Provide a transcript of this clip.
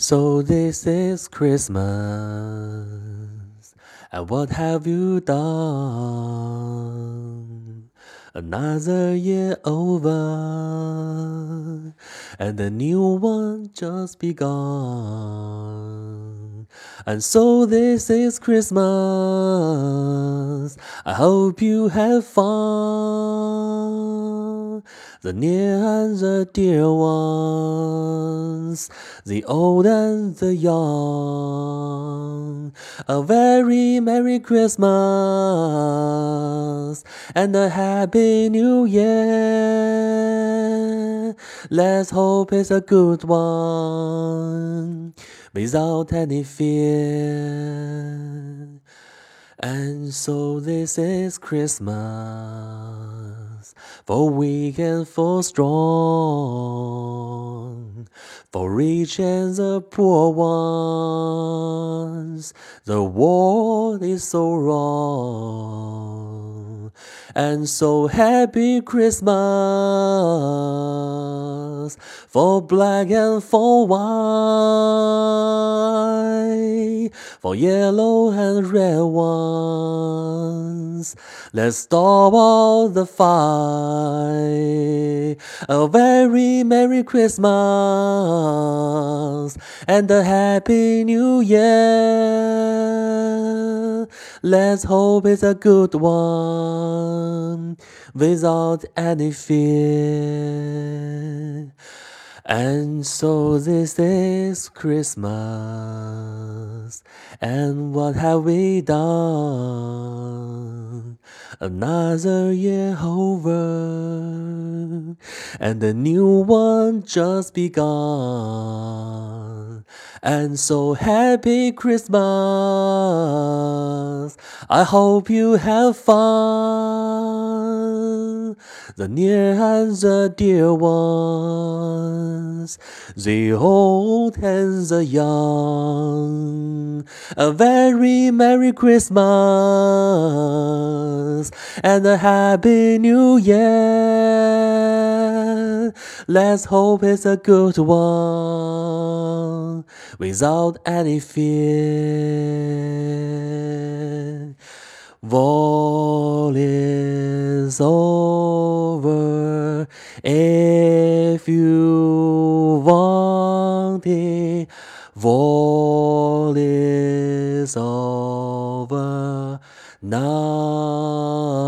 So this is Christmas, and what have you done? Another year over, and a new one just begun. And so this is Christmas. I hope you have fun. The near and the dear ones, the old and the young. A very Merry Christmas and a Happy New Year. Let's hope it's a good one without any fear. And so this is Christmas, for weak and for strong, and the poor ones. The world is so wrong. And so happy Christmas for black and for white, for yellow and red ones. Let's stop all the fight. A very Merry Christmas and a Happy New Year. Let's hope it's a good one without any fear. And so this is Christmas, and what have we done? Another year over, and a new one just begun. And so happy Christmas! I hope you have fun. The near and the dear ones, the old and the young. A very Merry Christmas and a Happy New Year. Let's hope it's a good one without any fear. All is over if you want it. All is over now.